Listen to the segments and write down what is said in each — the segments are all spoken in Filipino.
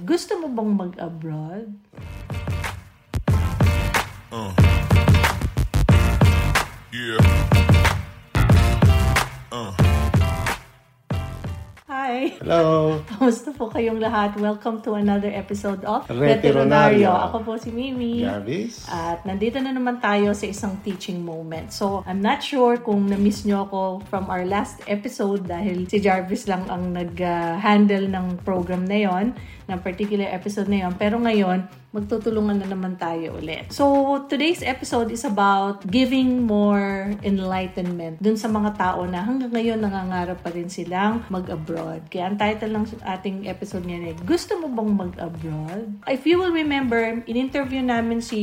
Gusto mo bang mag-abroad? Uh. Yeah. Uh. Hi! Hello! Kamusta po kayong lahat? Welcome to another episode of Retironario. Ako po si Mimi. Jarvis? At nandito na naman tayo sa isang teaching moment. So, I'm not sure kung na-miss nyo ako from our last episode dahil si Jarvis lang ang nag-handle ng program na yon, ng particular episode na yon. Pero ngayon, magtutulungan na naman tayo ulit. So, today's episode is about giving more enlightenment dun sa mga tao na hanggang ngayon nangangarap pa rin silang mag-abroad. Kaya ang title ng ating episode ngayon ay, Gusto mo bang mag-abroad? If you will remember, in-interview namin si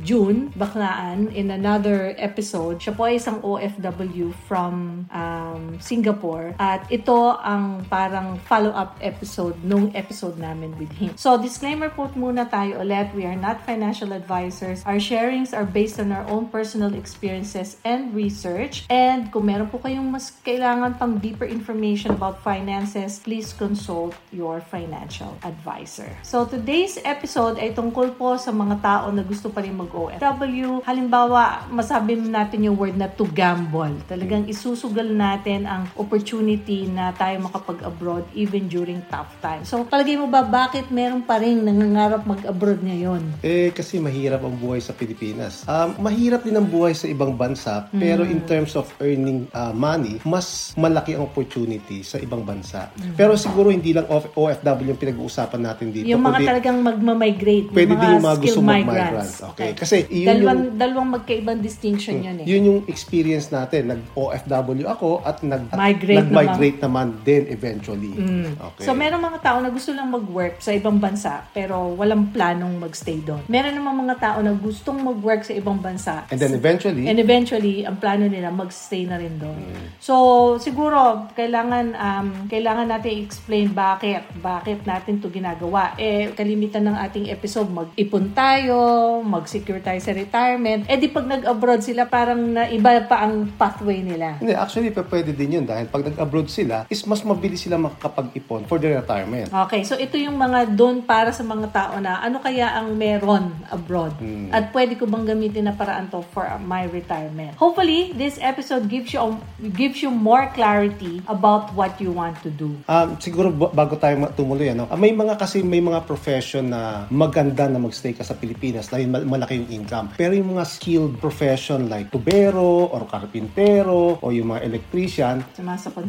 June Baklaan in another episode. Siya po ay isang OFW from um, Singapore. At ito ang parang follow-up episode nung episode namin with him. So, disclaimer po muna tayo ulit. We are not financial advisors. Our sharings are based on our own personal experiences and research. And kung meron po kayong mas kailangan pang deeper information about finances, please consult your financial advisor. So, today's episode ay tungkol po sa mga tao na gusto pa rin mag-OFW. Halimbawa, masabi natin yung word na to gamble. Talagang isusugal natin ang opportunity na tayo makapag-abroad even during tough times. So, palagay mo ba bakit meron pa rin nangangarap mag-abroad ngayon? Eh, kasi mahirap ang buhay sa Pilipinas. Um, mahirap din ang buhay sa ibang bansa, pero in terms of earning uh, money, mas malaki ang opportunity sa ibang bansa. Pero siguro hindi lang of OFW yung pinag-uusapan natin dito. Yung mga kundi talagang magmamigrate, pwede yung din mga yung mga gusto mag-migrant. migrants. Okay. Kasi yun dalawang, yung- dalawang magkaibang distinction yun eh. Yun yung experience natin. Nag-OFW ako at nag, Migrate nag-migrate naman. din eventually. Okay. So, meron mga tao na gusto lang mag-work sa ibang bansa pero walang planong magstay doon. Meron naman mga tao na gustong mag-work sa ibang bansa. And then eventually, And eventually, ang plano nila magstay na rin doon. So, siguro, kailangan um, kailangan natin i-explain bakit. Bakit natin to ginagawa. Eh, kalimitan ng ating episode, mag-ipon tayo, mag-secure tayo sa retirement. Eh, di pag nag-abroad sila, parang na iba pa ang pathway nila. Hindi, actually, pwede din yun dahil pag nag-abroad sila, is mas mabilis sila makakapag-ipon for their retirement. Okay, so ito yung mga doon para sa mga tao na ano kaya ang meron abroad at pwede ko bang gamitin na paraan to for my retirement. Hopefully, this episode gives you gives you more clarity about what you want to do. Um, siguro ba- bago tayo tumuloy, ano, may mga kasi may mga profession na maganda na magstay ka sa Pilipinas dahil mal- malaki yung income. Pero yung mga skilled profession like tubero or karpintero o yung mga electrician,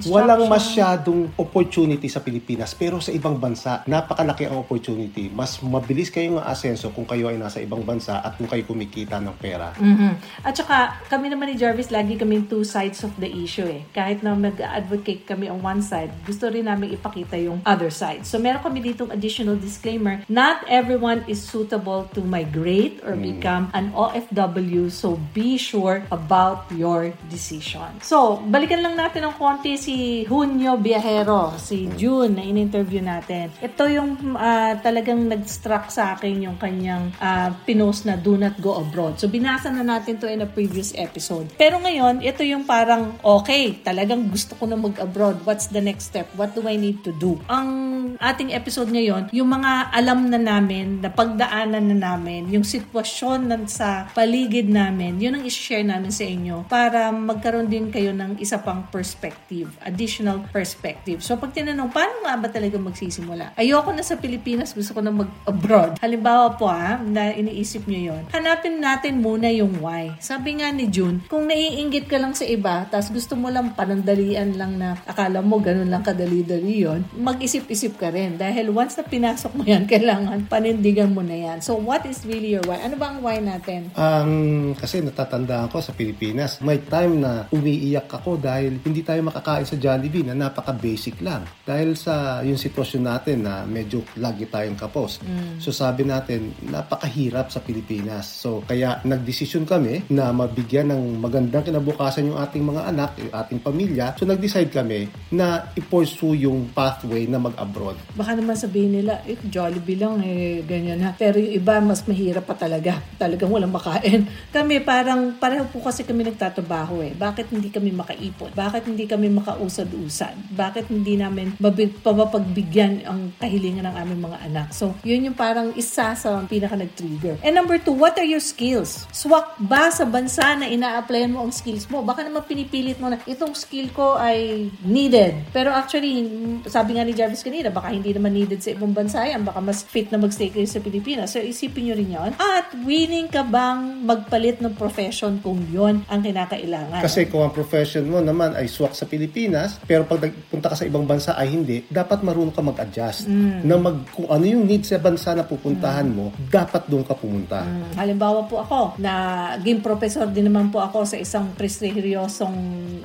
walang masyadong opportunity sa Pilipinas. Pero sa ibang bansa, napakalaki ang opportunity. Mas mabilis kayong asenso kung kayo ay nasa ibang bansa at kung kayo kumikita ng pera. Mhm. At saka, kami naman ni Jarvis, lagi kaming two sides of the issue eh. Kahit na mag-advocate kami on one side, gusto rin namin ipakita yung other side. So, meron kami ditong additional disclaimer. Not everyone is suitable to migrate or become an OFW. So, be sure about your decision. So, balikan lang natin ng konti si Junio Viajero, si June na in-interview natin. Ito yung ah, talagang nag-struck sa akin yung kanyang ah, pinost na do not go abroad. So, binasa na natin to in a previous episode. Pero ngayon, ito yung parang, okay, talagang gusto ko na mag-abroad. What's the next step? What do I need to do? Ang ating episode ngayon, yung mga alam na namin, na pagdaanan na namin, yung sitwasyon na sa paligid namin, yun ang isi-share namin sa inyo para magkaroon din kayo ng isa pang perspective, additional perspective. So pag tinanong, paano nga ba talaga magsisimula? Ayoko na sa Pilipinas, gusto ko na mag-abroad. Halimbawa po ha, na iniisip nyo yon hanapin natin muna yung why. Sabi nga ni June, kung naiinggit ka lang sa iba, tapos gusto mo lang panandalian lang na akala mo ganun lang ka kadali-dali yun, mag-isip-isip ka rin. Dahil once na pinasok mo yan, kailangan panindigan mo na yan. So, what is really your why? Ano ba ang why natin? Um, kasi natatandaan ko sa Pilipinas, may time na umiiyak ako dahil hindi tayo makakain sa Jollibee na napaka-basic lang. Dahil sa yung sitwasyon natin na medyo lagi tayong kapos. So sabi natin, napakahirap sa Pilipinas. So kaya nagdesisyon kami na mabigyan ng magandang kinabukasan yung ating mga anak, yung ating pamilya. So nag-decide kami na i-pursue yung pathway na mag-abroad. Baka naman sabihin nila, eh, Jollibee lang, eh, ganyan ha. Pero yung iba, mas mahirap pa talaga. Talagang walang makain. Kami parang, pareho po kasi kami nagtatrabaho eh. Bakit hindi kami makaipon? Bakit hindi kami makausad-usad? Bakit hindi namin mabig, papapagbigyan ang kahilingan ng aming mga anak? So, yun yung parang isa sa pinaka nag-trigger. And number two, what are your skills? Swak ba sa bansa na ina-applyan mo ang skills mo? Baka naman pinipilit mo na itong skill ko ay needed. Pero actually, sabi nga ni Jarvis kanina, baka hindi naman needed sa ibang bansa yan. Baka mas fit na magstay kayo sa Pilipinas. So, isipin nyo rin yon. At willing ka bang magpalit ng profession kung yon ang kinakailangan? Kasi kung ang profession mo naman ay swak sa Pilipinas, pero pag nagpunta ka sa ibang bansa ay hindi, dapat marunong ka mag-adjust. Na mag, kung ano yung needs sa bansa na pupuntahan mo, dapat doon ka pumunta. Mm, Halimbawa po ako, na game professor din naman po ako sa isang prestigyosong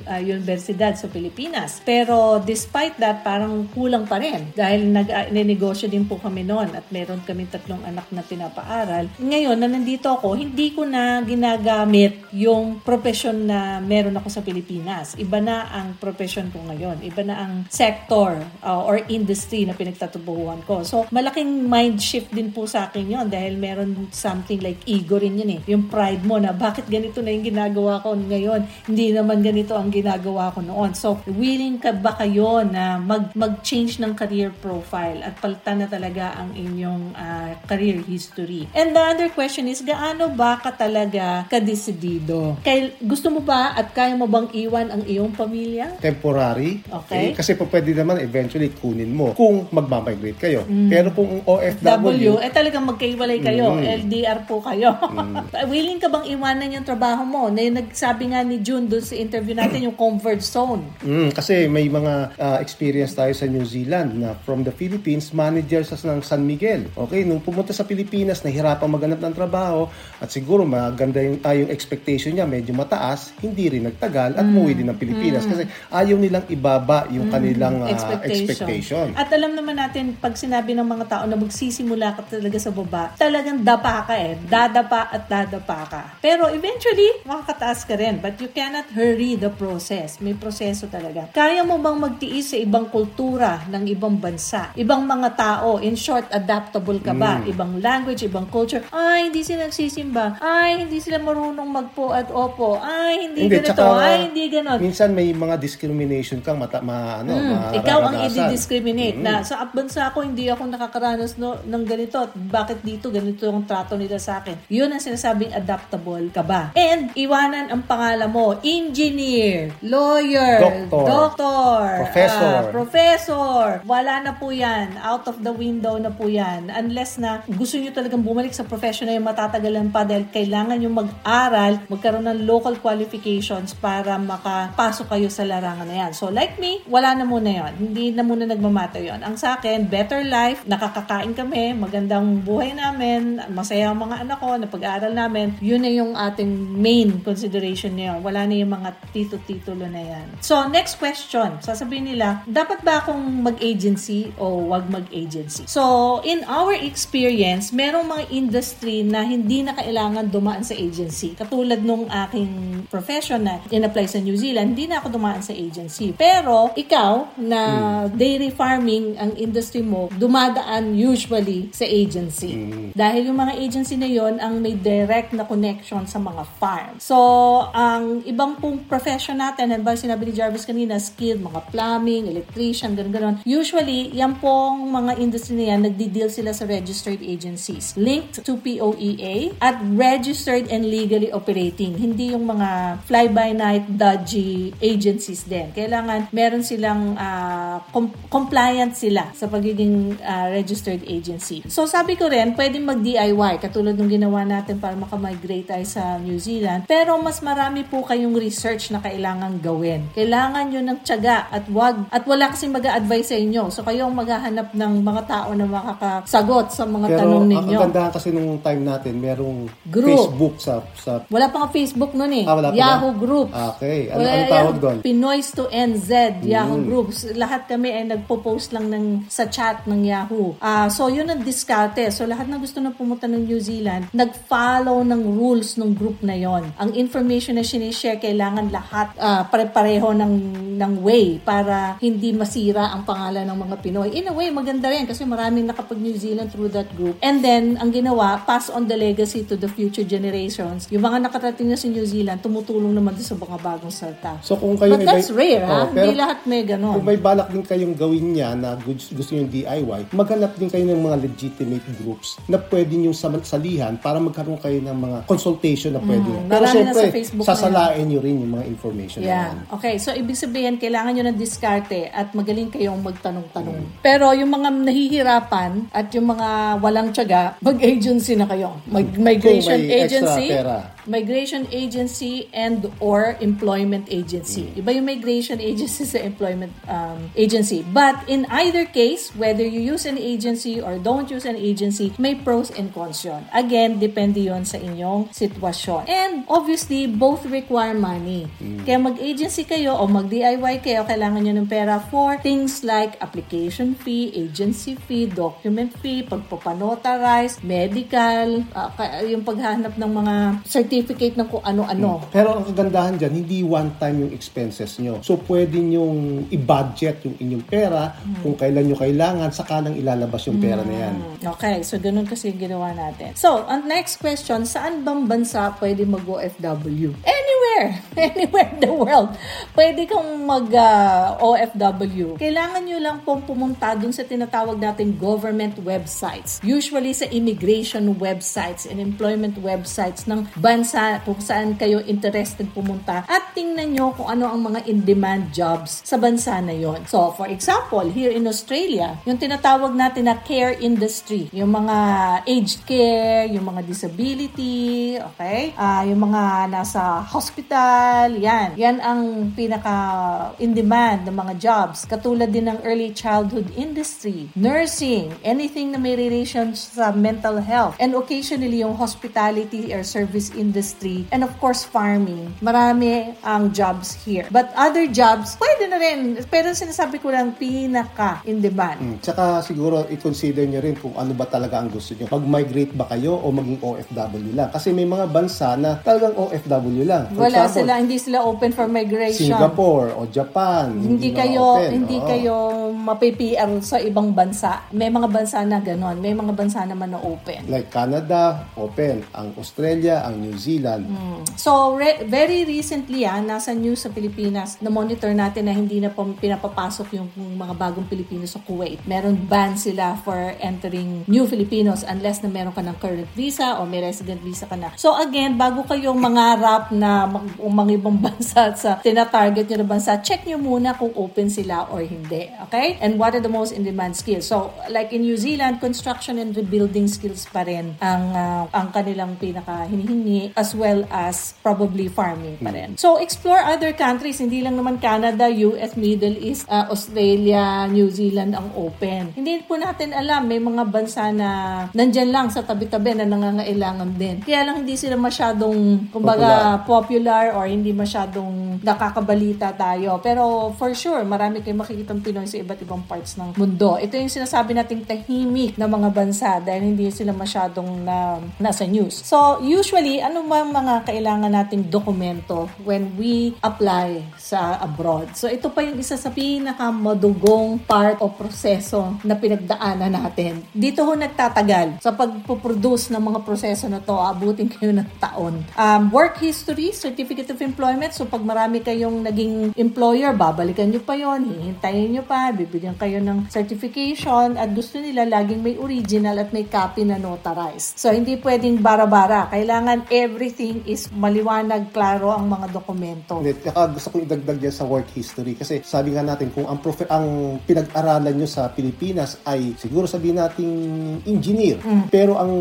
uh, universidad sa Pilipinas. Pero despite that, parang kulang pa rin. Dahil nag-negosyo din po kami noon at meron kami tatlong anak na pinapaaral. Ngayon, na nandito ako, hindi ko na ginagamit yung profession na meron ako sa Pilipinas. Iba na ang profession ko ngayon. Iba na ang sector uh, or industry na pinagtatubuhan ko. So, malaking mind shift din po sa akin yon dahil meron something like ego rin yun eh. Yung pride mo na bakit ganito na yung ginagawa ko ngayon, hindi naman ganito ang ginagawa ko noon. So, willing ka ba kayo na mag, mag-change ng career profile at palitan na talaga ang inyong uh, career history? And the other question is, gaano ba ka talaga kadesidido? Kay, gusto mo ba at kaya mo bang iwan ang iyong pamilya? Temporary. Okay. Eh, kasi po pwede naman eventually kunin mo kung magmamigrate kayo. Pero kung OFW, W, eh talagang magkaiwalay kayo. Mm. LDR po kayo. Willing ka bang iwanan yung trabaho mo? Na yung nagsabi nga ni June doon sa interview natin, yung comfort zone. Mm, kasi may mga ah, experience tayo sa New Zealand na from the Philippines, manager sa ng San Miguel. Okay, nung pumunta sa Pilipinas, nahirapan maghanap ng trabaho at siguro maganda yung, ah, yung expectation niya, medyo mataas, hindi rin nagtagal at umuwi din ng Pilipinas kasi ayaw nilang ibaba yung kanilang ah, expectation. At alam naman natin, pag sinabi ng mga tao na magsisimula ka talaga sa baba, talagang dapa ka eh. Dadapa at dadapa ka. Pero eventually, makakataas ka rin. But you cannot hurry the process. May proseso talaga. Kaya mo bang magtiis sa ibang kultura ng ibang bansa? Ibang mga tao? In short, adaptable ka ba? Ibang language, ibang culture? Ay, hindi sila nagsisimba. Ay, hindi sila marunong magpo at opo. Ay, hindi, ganito. tsaka, Ay, hindi ganon. Minsan may mga discrimination kang mata, ma, ano, Mm, ikaw ang i-discriminate na sa bansa ko hindi ako nakakaranas no, ng ganito at bakit dito ganito yung trato nila sa akin. Yun ang sinasabing adaptable ka ba. And iwanan ang pangalan mo, engineer, lawyer, Doctor, doctor, professor. ah, professor. Wala na po yan. Out of the window na po yan. Unless na gusto nyo talagang bumalik sa profession na yung matatagalan pa dahil kailangan nyo mag-aral, magkaroon ng local qualifications para makapasok kayo sa larangan na yan. So like me, wala na muna yon. Hindi na muna nagmamatter yon. Ang sa akin, better life, nakakakain kami, magandang buhay namin, masaya ang mga anak ko, napag-aaral namin. Yun na yung ating main consideration yun. Wala na yung mga tito-titulo na yan. So, next question. Sasabihin nila, dapat ba akong mag-agency o wag mag-agency? So, in our experience, merong mga industry na hindi na kailangan dumaan sa agency. Katulad nung aking profession na in-apply sa New Zealand, hindi na ako dumaan sa agency. Pero, ikaw, na dairy farming ang industry mo, dumadaan usually sa agency. Dahil yung mga agency na yon ang may direct na connection sa mga farm. So, ang ibang pong profession natin, and ba sinabi ni Jarvis kanina, skilled, mga plumbing, electrician, ganun ganon Usually, yan pong mga industry na yan, nagdi-deal sila sa registered agencies linked to POEA at registered and legally operating. Hindi yung mga fly-by-night dodgy agencies din. Kailangan meron silang ah, com- compliant sila sa pagiging ah, registered agency. So sabi ko rin, pwedeng mag-DIY katulad ng ginawa natin para makamigrate tayo sa New Zealand. Pero mas marami po kayong research na kailangan gawin. Kailangan nyo ng tiyaga at wag at wala kasi mag-a-advise sa inyo. So kayo ang maghahanap ng mga tao na makakasagot sa mga Pero tanong ang ninyo. kagandahan kasi nung time natin, merong Group. Facebook sa sa Wala pa nga Facebook noon eh. Ah, wala pa Yahoo ba? Group. Okay. Ano, Wala ano tawag doon? Mm. Pinoys to NZ, Yahoo Groups. Lahat kami ay nagpo-post lang ng, sa chat ng Yahoo. Ah, so, yun ang diskarte. So, lahat na gusto na pumunta ng New Zealand, nag-follow ng rules ng group na yon. Ang information na sinishare, kailangan lahat ah, pare-pareho ng, ng way para hindi masira ang pangalan ng mga Pinoy. In a way, maganda rin kasi maraming nakapag-New Zealand through that group. And then, ang ginawa, pass on the legacy to the future generations. Yung mga nakarating na sa New Zealand, tumutulong naman sa mga bagong salta. So kung kayo But may- that's rare, ha? Oh, pero Hindi lahat may ganon. Kung may balak din kayong gawin niya na gusto, gusto yung DIY, maghanap din kayo ng mga legitimate groups na pwede nyo salihan para magkaroon kayo ng mga consultation na pwede. Pero Mm, na syempre, sa na sasalain nyo rin yung mga information na yan. Yeah. Okay, so ibig sabihin, kailangan nyo ng diskarte at magaling kayong magtanong-tanong. Mm. Pero yung mga nahihirapan at yung mga walang tiyaga, mag-agency na kayo. Mag- migration Kung may extra agency, pera. Migration agency and or employment agency. Mm. Iba yung migration agency sa employment um, agency. But in either case, whether you use an agency or don't use an agency, may pros and cons yun. Again, depende yon sa inyong sitwasyon. And obviously, both require money. Kaya mag-agency kayo o mag-DIY kayo, kailangan nyo ng pera for things like application fee, agency fee, document fee, pagpapanotarize, medical, ka- yung paghahanap ng mga certificate ng kung ano-ano. Pero ang kagandahan dyan, hindi one time yung expenses nyo. So, pwede nyong i-budget yung inyong pera kung kailan nyo kailangan, saka ilalabas yung pera na yan. Okay, so ganun kasi yung ginawa natin. So, ang next question, saan bang bansa pwede mag-OFW? Anywhere! Anywhere in the world. Pwede kang mag-OFW. Kailangan nyo lang pong pumunta dun sa tinatawag nating government websites. Usually sa immigration websites and employment websites ng bansa kung saan kayo interested pumunta at tingnan nyo kung ano ang mga in-demand jobs sa bansa na yon. So, for example, here in Australia, yung tinatawag natin na care industry, yung mga aged care, yung mga disability, okay? Ah, yung mga nasa hospital, yan. Yan ang pinaka in demand ng mga jobs. Katulad din ng early childhood industry, nursing, anything na may relation sa mental health, and occasionally yung hospitality or service industry, and of course farming. Marami ang jobs here. But other jobs, pwede na rin. Pero sinasabi ko lang, pinaka in demand. Mm. Tsaka siguro i-consider nyo rin kung ano ba talaga ang gusto nyo. Mag-migrate ba kayo o maging OFW lang? Kasi may mga bansa na talagang OFW lang. For Wala example, sila, hindi sila open for migration. Singapore o Japan. hindi na kayo open. hindi Oo. kayo mapi-PR sa ibang bansa. May mga bansa na ganon. May mga bansa naman na open. Like Canada, open. Ang Australia, ang New Zealand. So, re- very recently, ah, nasa news sa Pilipinas, na-monitor natin na hindi na pinapapasok yung mga bagong Pilipino sa Kuwait. Meron ban sila for entering new Filipinos unless na meron ka ng current visa o may resident visa ka na. So, again, bago kayong mangarap na mag- umang ibang bansa sa tina-target nyo na bansa, check nyo muna kung open sila or hindi. Okay? And what are the most in-demand skills? So, like in New Zealand, construction and rebuilding skills pa rin ang, ah, ang kanilang pinaka hinihingi as well as probably farming pa rin. So, explore other countries. Hindi lang naman Canada, US, Middle East, ah, Australia, New Zealand ang open. Hindi po natin alam, may mga bansa na nandyan lang sa tabi-tabi na nangangailangan din. Kaya lang hindi sila masyadong, kumbaga, popular or hindi masyadong nakakabalita tayo. Pero for sure, marami kayong makikitang Pinoy sa iba't ibang parts ng mundo. Ito yung sinasabi nating tahimik na mga bansa dahil hindi sila masyadong na, nasa news. So, usually, ano ang mga kailangan nating dokumento when we apply sa abroad? So, ito pa yung isa sa pinakamadugong part o proseso na pinagdaanan natin. Dito ho nagtatagal sa pagpuproduce ng mga proseso na to, abutin kayo ng taon. Um, work history, certificate of employment. So, pag marami kayong naging employer, babalikan nyo pa yon hihintayin nyo pa, bibigyan kayo ng certification at gusto nila laging may original at may copy na notarized. So, hindi pwedeng bara-bara. Kailangan every everything is maliwanag, klaro ang mga dokumento. Hindi, Kaya gusto kong idagdag yan sa work history kasi sabi nga natin kung ang profe- ang pinag-aralan nyo sa Pilipinas ay siguro sabihin nating engineer pero ang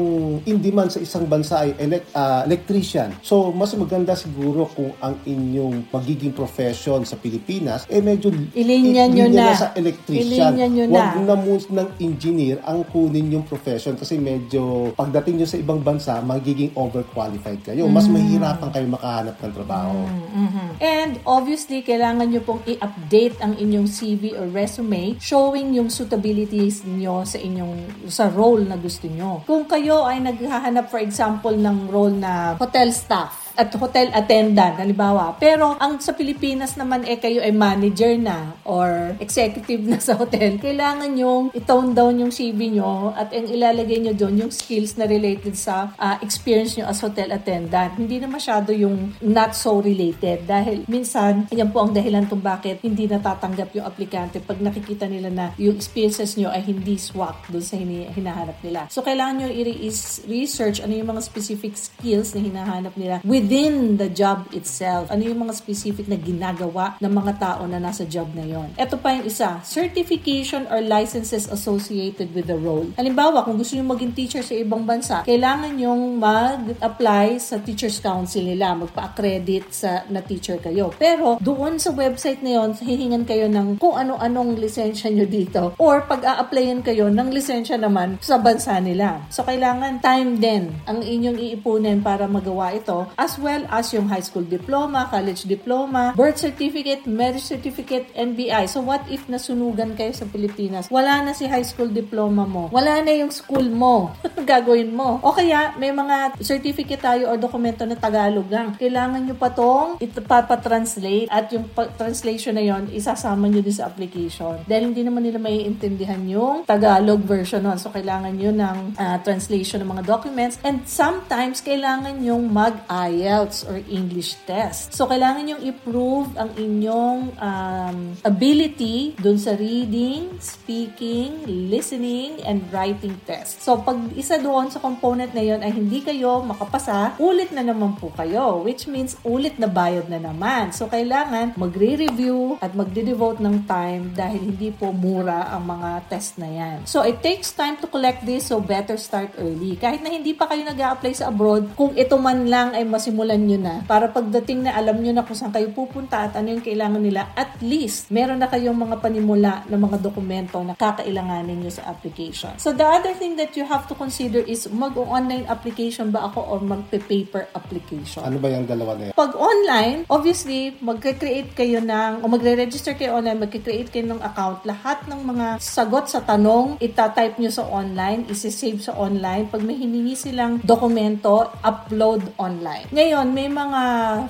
in demand sa isang bansa ay elec- ah, electrician. So mas maganda siguro kung ang inyong magiging profession sa Pilipinas eh medyo Ilinya nyo ilinya na. sa electrician. Ilinya nyo Huwag na. na muna ng engineer ang kunin yung profession kasi medyo pagdating nyo sa ibang bansa magiging overqualified kayo. Mas Mm. mahihirapan kayo makahanap ng trabaho. Mhm. And obviously, kailangan nyo pong i-update ang inyong CV or resume showing yung suitabilities nyo sa inyong sa role na gusto nyo. Kung kayo ay naghahanap for example ng role na hotel staff, at hotel attendant, halimbawa. Pero ang sa Pilipinas naman eh kayo ay manager na or executive na sa hotel, kailangan yung i-tone down yung CV nyo at ang ilalagay nyo doon yung skills na related sa ah, experience nyo as hotel attendant. Hindi na masyado yung not so related dahil minsan, yan po ang dahilan kung bakit hindi natatanggap yung aplikante pag nakikita nila na yung experiences nyo ay hindi swak doon sa hinahanap nila. So, kailangan nyo i-research ano yung mga specific skills na hinahanap nila within the job itself. Ano yung mga specific na ginagawa ng mga tao na nasa job na yon. Ito pa yung isa, certification or licenses associated with the role. Halimbawa, kung gusto nyo maging teacher sa ibang bansa, kailangan yung mag-apply sa Teachers Council nila, magpa-accredit sa na teacher kayo. Pero doon sa website na yon, hihingan kayo ng kung ano-anong lisensya nyo dito or pag-a-applyan kayo ng lisensya naman sa bansa nila. So, kailangan time din ang inyong iipunin para magawa ito as well as yung high school diploma, college diploma, birth certificate, marriage certificate, NBI. So, what if nasunugan kayo sa Pilipinas? Wala na si high school diploma mo. Wala na yung school mo. Gagawin mo. O kaya, may mga certificate tayo or dokumento na Tagalog lang. Kailangan nyo pa tong ipapatranslate at yung translation na yon isasama nyo din sa application. Dahil hindi naman nila maiintindihan yung Tagalog version nun. So, kailangan nyo ng ah, translation ng mga documents. And sometimes, kailangan yung mag-IELTS or English test. So, kailangan yung i-prove ang inyong um, ability dun sa reading, speaking, listening, and writing test. So, pag isa doon sa component na yon ay hindi kayo makapasa, ulit na naman po kayo. Which means, ulit na bayad na naman. So, kailangan magre-review at magde-devote ng time dahil hindi po mura ang mga test na yan. So, it takes time to collect this, so better start early. Kahit na hindi pa kayo nag apply sa abroad, kung ito man lang ay masimulan nyo na, para pagdating na alam nyo na kung saan kayo pupunta at ano yung kailangan nila, at least, meron na kayong mga panimula ng mga dokumento na kakailanganin nyo sa application. So, the other thing that you have to consider is mag-online application ba ako or mag-paper application? Ano ba yung dalawa na yan? Pag online, obviously, magka-create kayo ng, o magre-register kayo online, magka-create kayo ng account. Lahat ng mga sagot sa tanong, itatype nyo sa online, isi-save sa online. Pag may hiningi silang dokumento, upload online. Ngayon, may mga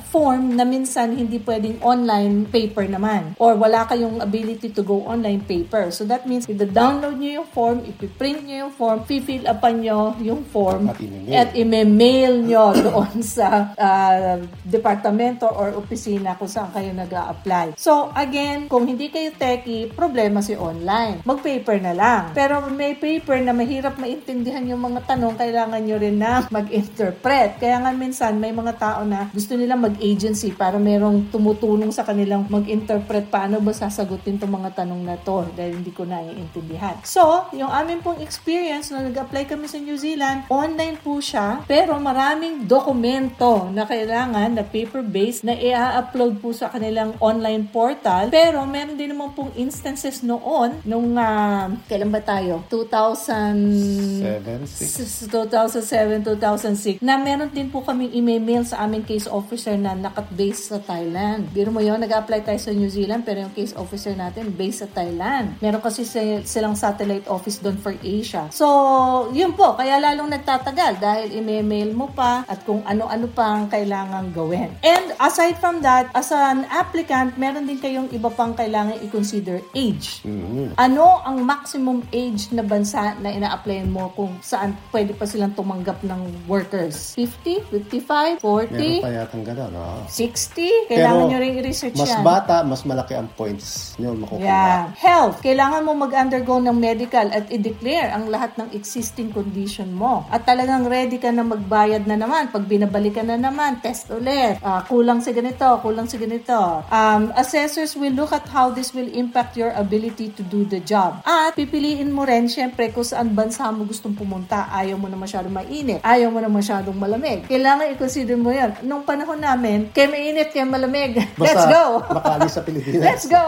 form na minsan hindi pwedeng online paper naman. Or wala kayong ability to go online paper. So that means, ida-download nyo yung form, ipiprint nyo yung form, fill upan nyo yung form, At i-mail. nyo doon sa ah, departamento or opisina kung saan kayo nag apply So, again, kung hindi kayo techie, problema si online. Mag-paper na lang. Pero may paper na mahirap maintindihan yung mga tanong, kailangan nyo rin na mag-interpret. Kaya nga minsan, may mga tao na gusto nila mag-agency para merong tumutulong sa kanilang mag-interpret paano ba sasagutin itong mga tanong na to dahil hindi ko naiintindihan. So, yung amin pong experience na nag-apply kami sa New Zealand, online po siya, pero maraming dokumento na kailangan na paper-based na i-upload po sa kanilang online portal. Pero meron din naman pong instances noon, nung, ah, kailan ba tayo? 2000... Seven, six? 2007, 2006, na meron din po kaming email sa aming case officer na nakat-base sa Thailand. Biro mo yun, nag-apply tayo sa New Zealand, pero yung case officer natin, based sa Thailand. Meron kasi si- silang satellite office doon for Asia. So, yun po, kaya lalong nagtatagal dahil email mo pa at kung ano-ano pang kailangan gawin. And aside from that, as an applicant, meron din kayong iba pang kailangan i-consider age. Ano ang maximum age na bansa na ina-applyan mo kung saan pwede pa silang tumanggap ng workers? 50? 55? 40, Meron pa yatang gano'n. oo. 60. Kailangan Pero, nyo rin i-research Mas yan. bata, mas malaki ang points nyo makukuha. Yeah. Health. Kailangan mo mag-undergo ng medical at i-declare ang lahat ng existing condition mo. At talagang ready ka na magbayad na naman. Pag binabalikan na naman, test ulit. Ah, kulang sa ganito, kulang sa ganito. Um, assessors will look at how this will impact your ability to do the job. At pipiliin mo rin, syempre, kung saan bansa mo gustong pumunta. Ayaw mo na masyadong mainit. Ayaw mo na masyadong malamig. Kailangan i-consider mo yan. Nung panahon namin, kaya mainit, kaya malamig. Let's Basta go! makaalis sa Pilipinas. Let's go!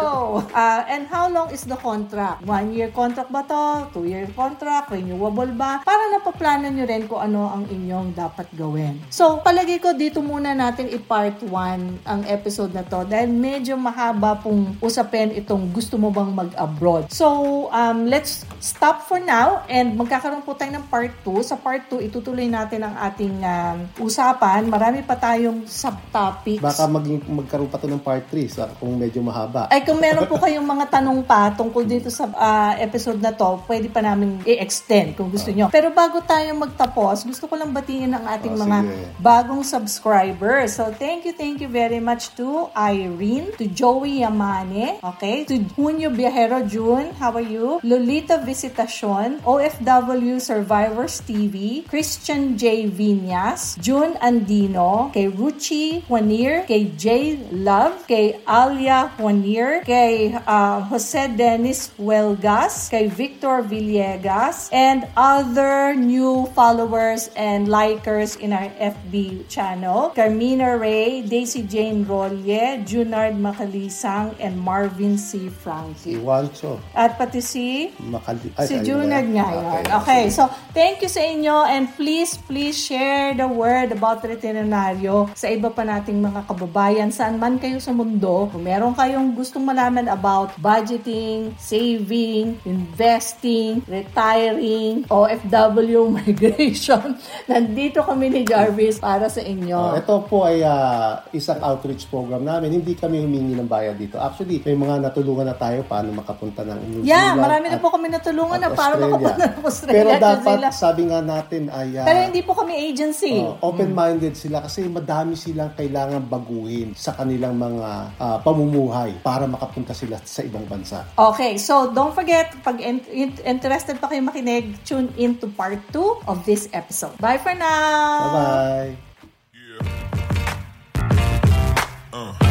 Uh, and how long is the contract? One year contract ba to? Two year contract? Renewable ba? Para napaplano nyo rin kung ano ang inyong dapat gawin. So, palagi ko dito muna natin i-part 1 ang episode na to dahil medyo mahaba pong usapin itong gusto mo bang mag-abroad. So, um, let's stop for now and magkakaroon po tayo ng part 2. Sa part 2, itutuloy natin ang ating um, usapan. Marami pa tayong subtopics. Baka maging, magkaroon pa to ng part 3 sa kung medyo mahaba. Ay, kung meron po kayong mga tanong pa tungkol dito sa ah, episode na to, pwede pa namin i-extend kung gusto nyo. Pero bago tayo magtapos, gusto ko lang batiin ang ating Oh, mga sige. bagong subscribers. So, thank you, thank you very much to Irene, to Joey Yamane, okay, to Junio Viajero June, how are you? Lolita Visitacion, OFW Survivors TV, Christian J. Vinyas, June Andino, kay Ruchi Juanir, kay J. Love, kay Alia Juanir, kay uh, Jose Dennis Huelgas, kay Victor Villegas, and other new followers and likers in our FB channel. Carmina Ray, Daisy Jane Rolle, Junard Macalisang, and Marvin C. Frankie. Wancho. At pati si Makali ay, si Junard na. nga yun. Okay, so thank you sa inyo and please, please share the word about Retinaryo sa iba pa nating mga kababayan saan man kayo sa mundo. Kung meron kayong gustong malaman about budgeting, saving, investing, retiring, OFW migration, nandito kami ni Jarvis para sa inyo. Ah, ito po ay ah, isang outreach program namin. Hindi kami humingi ng bayad dito. Actually, may mga natulungan na tayo paano makapunta ng New yeah, Zealand marami na po kami natulungan at na para makapunta ng Australia Pero dapat, sabi nga natin ay ah, Pero hindi po kami agency. Oh, open-minded sila kasi madami silang kailangan baguhin sa kanilang mga ah, pamumuhay para makapunta sila sa ibang bansa. Okay, so don't forget, pag in- in- interested pa kayo makinig, tune in to part 2 of this episode. Bye for now! Bye-bye! Uh.